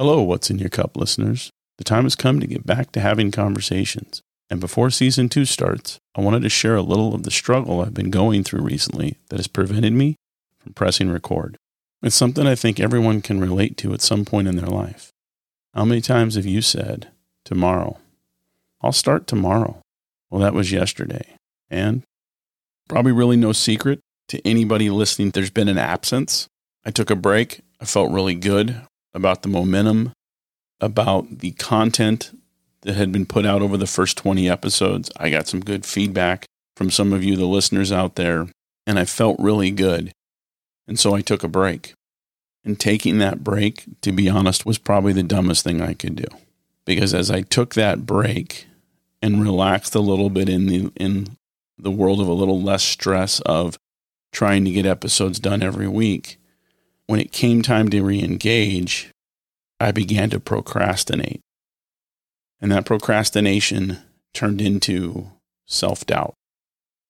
Hello, What's in Your Cup listeners. The time has come to get back to having conversations. And before season two starts, I wanted to share a little of the struggle I've been going through recently that has prevented me from pressing record. It's something I think everyone can relate to at some point in their life. How many times have you said, tomorrow? I'll start tomorrow. Well, that was yesterday. And probably really no secret to anybody listening, there's been an absence. I took a break. I felt really good about the momentum, about the content that had been put out over the first 20 episodes. I got some good feedback from some of you, the listeners out there, and I felt really good. And so I took a break. And taking that break, to be honest, was probably the dumbest thing I could do. Because as I took that break and relaxed a little bit in the in the world of a little less stress of trying to get episodes done every week, when it came time to re-engage, I began to procrastinate. And that procrastination turned into self doubt.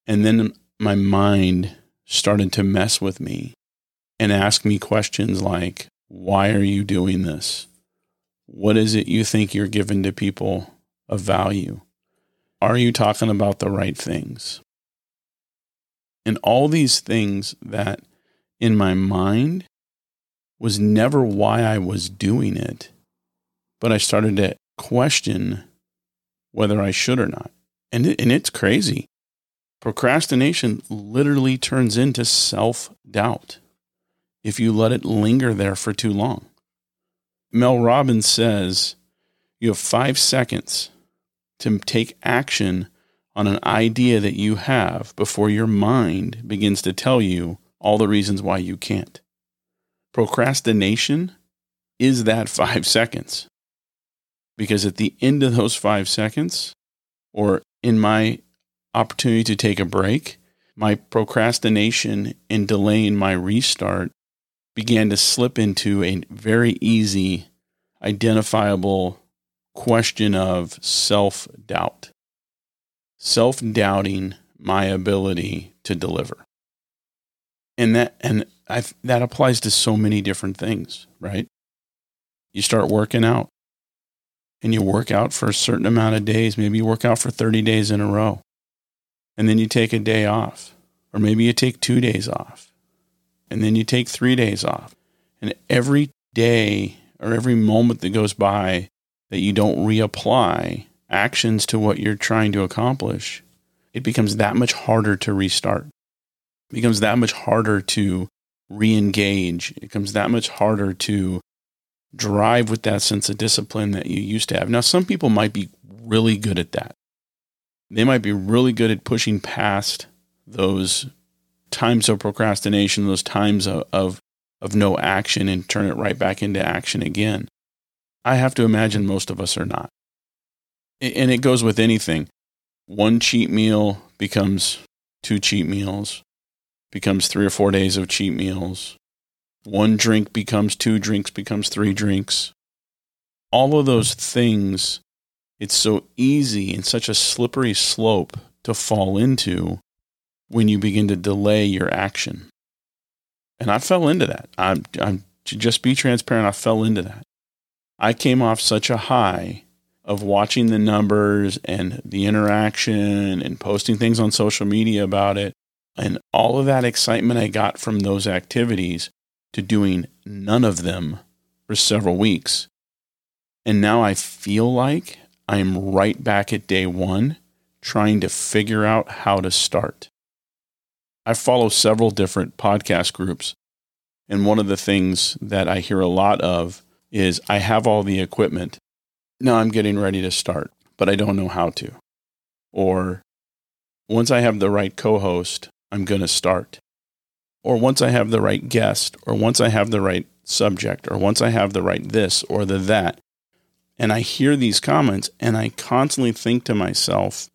And then my mind started to mess with me and ask me questions like, why are you doing this? What is it you think you're giving to people of value? Are you talking about the right things? And all these things that in my mind was never why I was doing it, but I started to question whether I should or not. And, it, and it's crazy. Procrastination literally turns into self doubt if you let it linger there for too long. Mel Robbins says you have five seconds to take action on an idea that you have before your mind begins to tell you all the reasons why you can't. Procrastination is that five seconds. Because at the end of those five seconds, or in my opportunity to take a break, my procrastination and delaying my restart began to slip into a very easy, identifiable question of self doubt, self doubting my ability to deliver. And that, and i that applies to so many different things, right? You start working out and you work out for a certain amount of days. Maybe you work out for 30 days in a row and then you take a day off, or maybe you take two days off and then you take three days off. And every day or every moment that goes by that you don't reapply actions to what you're trying to accomplish, it becomes that much harder to restart. It becomes that much harder to re engage. It becomes that much harder to drive with that sense of discipline that you used to have. Now, some people might be really good at that. They might be really good at pushing past those times of procrastination, those times of, of, of no action and turn it right back into action again. I have to imagine most of us are not. And it goes with anything. One cheat meal becomes two cheat meals, becomes three or four days of cheat meals. One drink becomes two drinks, becomes three drinks. All of those things, it's so easy and such a slippery slope to fall into when you begin to delay your action. And I fell into that. I'm, I'm to just be transparent. I fell into that. I came off such a high of watching the numbers and the interaction and posting things on social media about it and all of that excitement I got from those activities to doing none of them for several weeks. And now I feel like I'm right back at day one trying to figure out how to start. I follow several different podcast groups. And one of the things that I hear a lot of is I have all the equipment. Now I'm getting ready to start, but I don't know how to. Or once I have the right co host, I'm going to start. Or once I have the right guest, or once I have the right subject, or once I have the right this or the that. And I hear these comments and I constantly think to myself,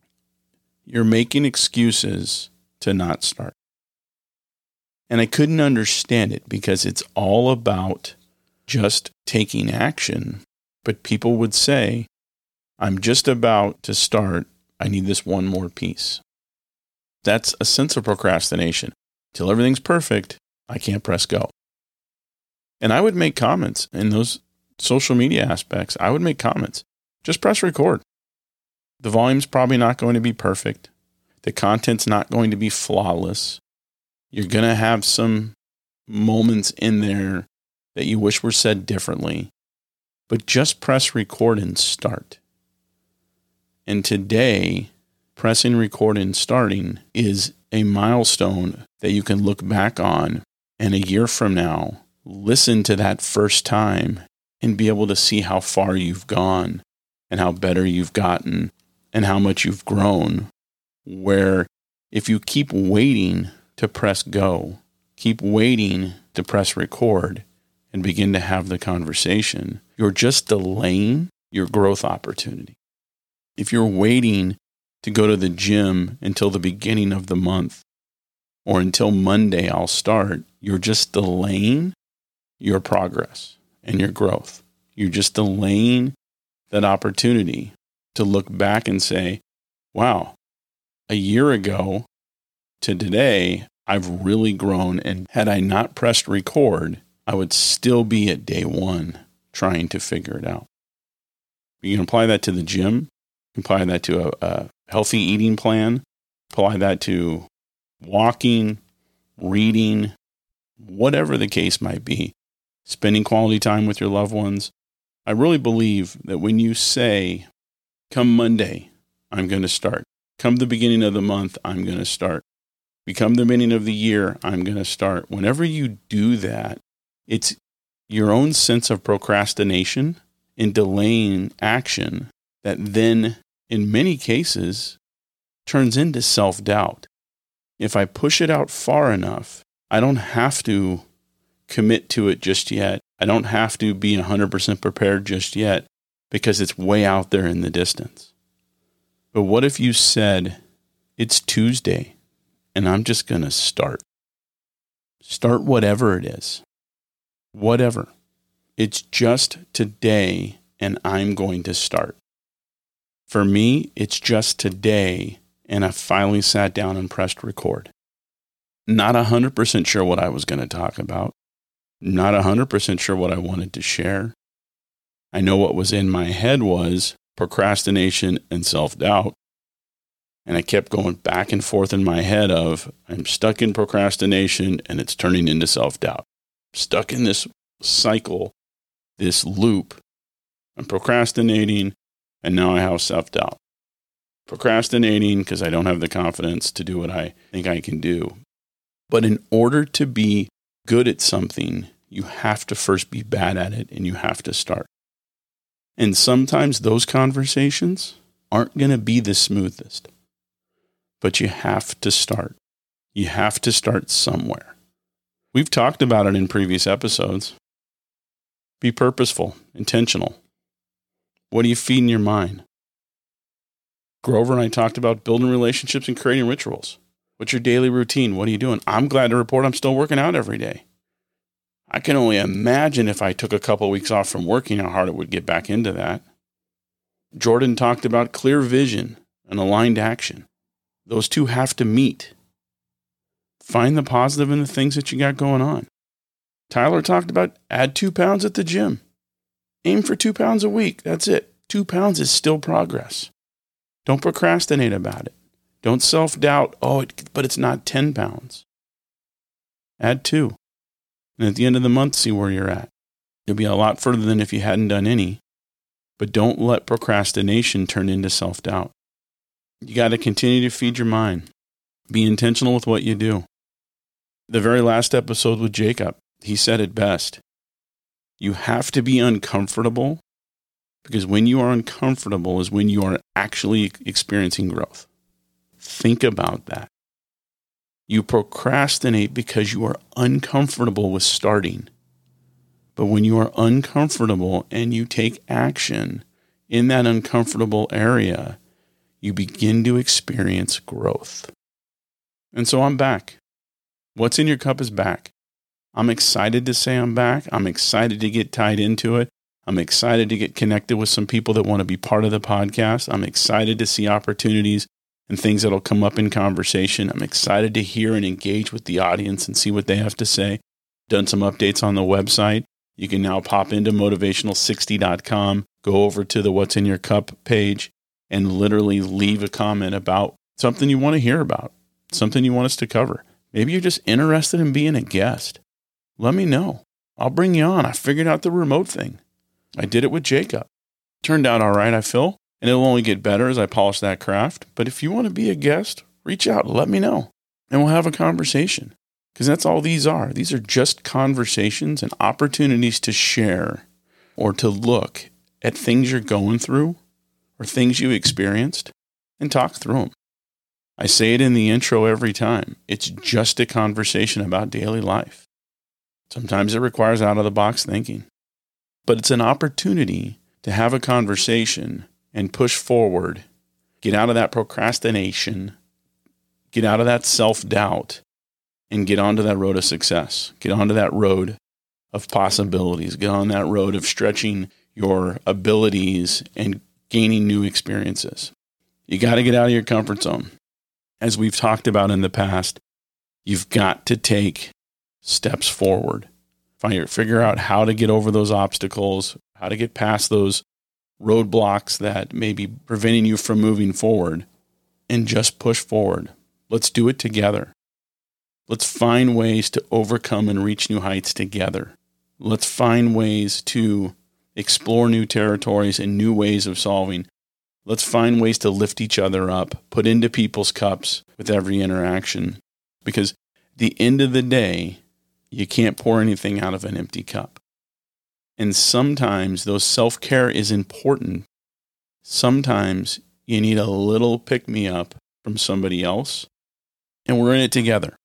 you're making excuses to not start. And I couldn't understand it because it's all about just taking action. But people would say, I'm just about to start. I need this one more piece. That's a sense of procrastination. Till everything's perfect, I can't press go. And I would make comments, in those social media aspects, I would make comments. Just press record. The volume's probably not going to be perfect. The content's not going to be flawless. You're going to have some moments in there that you wish were said differently. But just press record and start. And today, pressing record and starting is a milestone that you can look back on and a year from now listen to that first time and be able to see how far you've gone and how better you've gotten and how much you've grown. Where if you keep waiting to press go, keep waiting to press record and begin to have the conversation, you're just delaying your growth opportunity. If you're waiting to go to the gym until the beginning of the month or until Monday I'll start, you're just delaying your progress and your growth. You're just delaying that opportunity to look back and say, wow, a year ago to today, I've really grown. And had I not pressed record, I would still be at day one trying to figure it out. You can apply that to the gym, apply that to a, a healthy eating plan, apply that to walking, reading, whatever the case might be, spending quality time with your loved ones. I really believe that when you say, come Monday, I'm going to start. Come the beginning of the month, I'm going to start. Become the beginning of the year, I'm going to start. Whenever you do that, it's your own sense of procrastination and delaying action that then, in many cases, turns into self doubt. If I push it out far enough, I don't have to commit to it just yet. I don't have to be 100% prepared just yet because it's way out there in the distance. But what if you said, it's Tuesday and I'm just going to start? Start whatever it is. Whatever. It's just today and I'm going to start. For me, it's just today and I finally sat down and pressed record. Not 100% sure what I was going to talk about. Not 100% sure what I wanted to share. I know what was in my head was procrastination and self doubt. And I kept going back and forth in my head of I'm stuck in procrastination and it's turning into self doubt. Stuck in this cycle, this loop. I'm procrastinating and now I have self doubt. Procrastinating because I don't have the confidence to do what I think I can do. But in order to be good at something, you have to first be bad at it and you have to start. And sometimes those conversations aren't going to be the smoothest, but you have to start. You have to start somewhere. We've talked about it in previous episodes. Be purposeful, intentional. What are you feeding your mind? Grover and I talked about building relationships and creating rituals. What's your daily routine? What are you doing? I'm glad to report I'm still working out every day. I can only imagine if I took a couple of weeks off from working how hard it would get back into that. Jordan talked about clear vision and aligned action. Those two have to meet. Find the positive in the things that you got going on. Tyler talked about add two pounds at the gym. Aim for two pounds a week. That's it. Two pounds is still progress. Don't procrastinate about it. Don't self doubt, oh, it, but it's not 10 pounds. Add two. And at the end of the month, see where you're at. You'll be a lot further than if you hadn't done any. But don't let procrastination turn into self doubt. You got to continue to feed your mind. Be intentional with what you do. The very last episode with Jacob, he said it best. You have to be uncomfortable because when you are uncomfortable is when you are actually experiencing growth. Think about that. You procrastinate because you are uncomfortable with starting. But when you are uncomfortable and you take action in that uncomfortable area, you begin to experience growth. And so I'm back. What's in your cup is back. I'm excited to say I'm back. I'm excited to get tied into it. I'm excited to get connected with some people that want to be part of the podcast. I'm excited to see opportunities and things that'll come up in conversation. I'm excited to hear and engage with the audience and see what they have to say. Done some updates on the website. You can now pop into motivational60.com, go over to the What's in Your Cup page, and literally leave a comment about something you want to hear about, something you want us to cover. Maybe you're just interested in being a guest. Let me know. I'll bring you on. I figured out the remote thing. I did it with Jacob. Turned out all right, I feel, and it'll only get better as I polish that craft. But if you want to be a guest, reach out, let me know, and we'll have a conversation. Because that's all these are. These are just conversations and opportunities to share or to look at things you're going through or things you experienced and talk through them. I say it in the intro every time. It's just a conversation about daily life. Sometimes it requires out of the box thinking, but it's an opportunity to have a conversation and push forward, get out of that procrastination, get out of that self doubt, and get onto that road of success. Get onto that road of possibilities. Get on that road of stretching your abilities and gaining new experiences. You got to get out of your comfort zone. As we've talked about in the past, you've got to take steps forward. Find, figure out how to get over those obstacles, how to get past those roadblocks that may be preventing you from moving forward, and just push forward. Let's do it together. Let's find ways to overcome and reach new heights together. Let's find ways to explore new territories and new ways of solving. Let's find ways to lift each other up, put into people's cups with every interaction. Because the end of the day, you can't pour anything out of an empty cup. And sometimes, though self care is important, sometimes you need a little pick me up from somebody else, and we're in it together.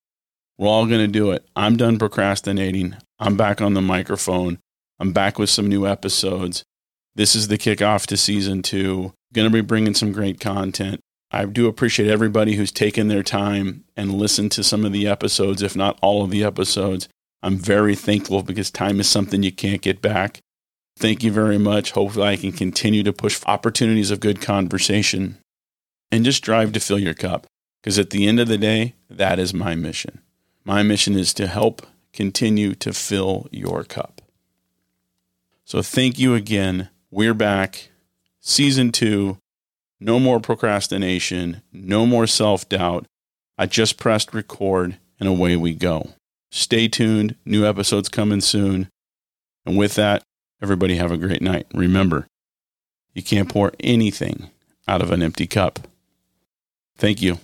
We're all going to do it. I'm done procrastinating. I'm back on the microphone. I'm back with some new episodes. This is the kickoff to season two. Going to be bringing some great content. I do appreciate everybody who's taken their time and listened to some of the episodes, if not all of the episodes. I'm very thankful because time is something you can't get back. Thank you very much. Hopefully, I can continue to push opportunities of good conversation and just drive to fill your cup. Because at the end of the day, that is my mission. My mission is to help continue to fill your cup. So thank you again. We're back. Season two. No more procrastination. No more self doubt. I just pressed record and away we go. Stay tuned. New episodes coming soon. And with that, everybody have a great night. Remember, you can't pour anything out of an empty cup. Thank you.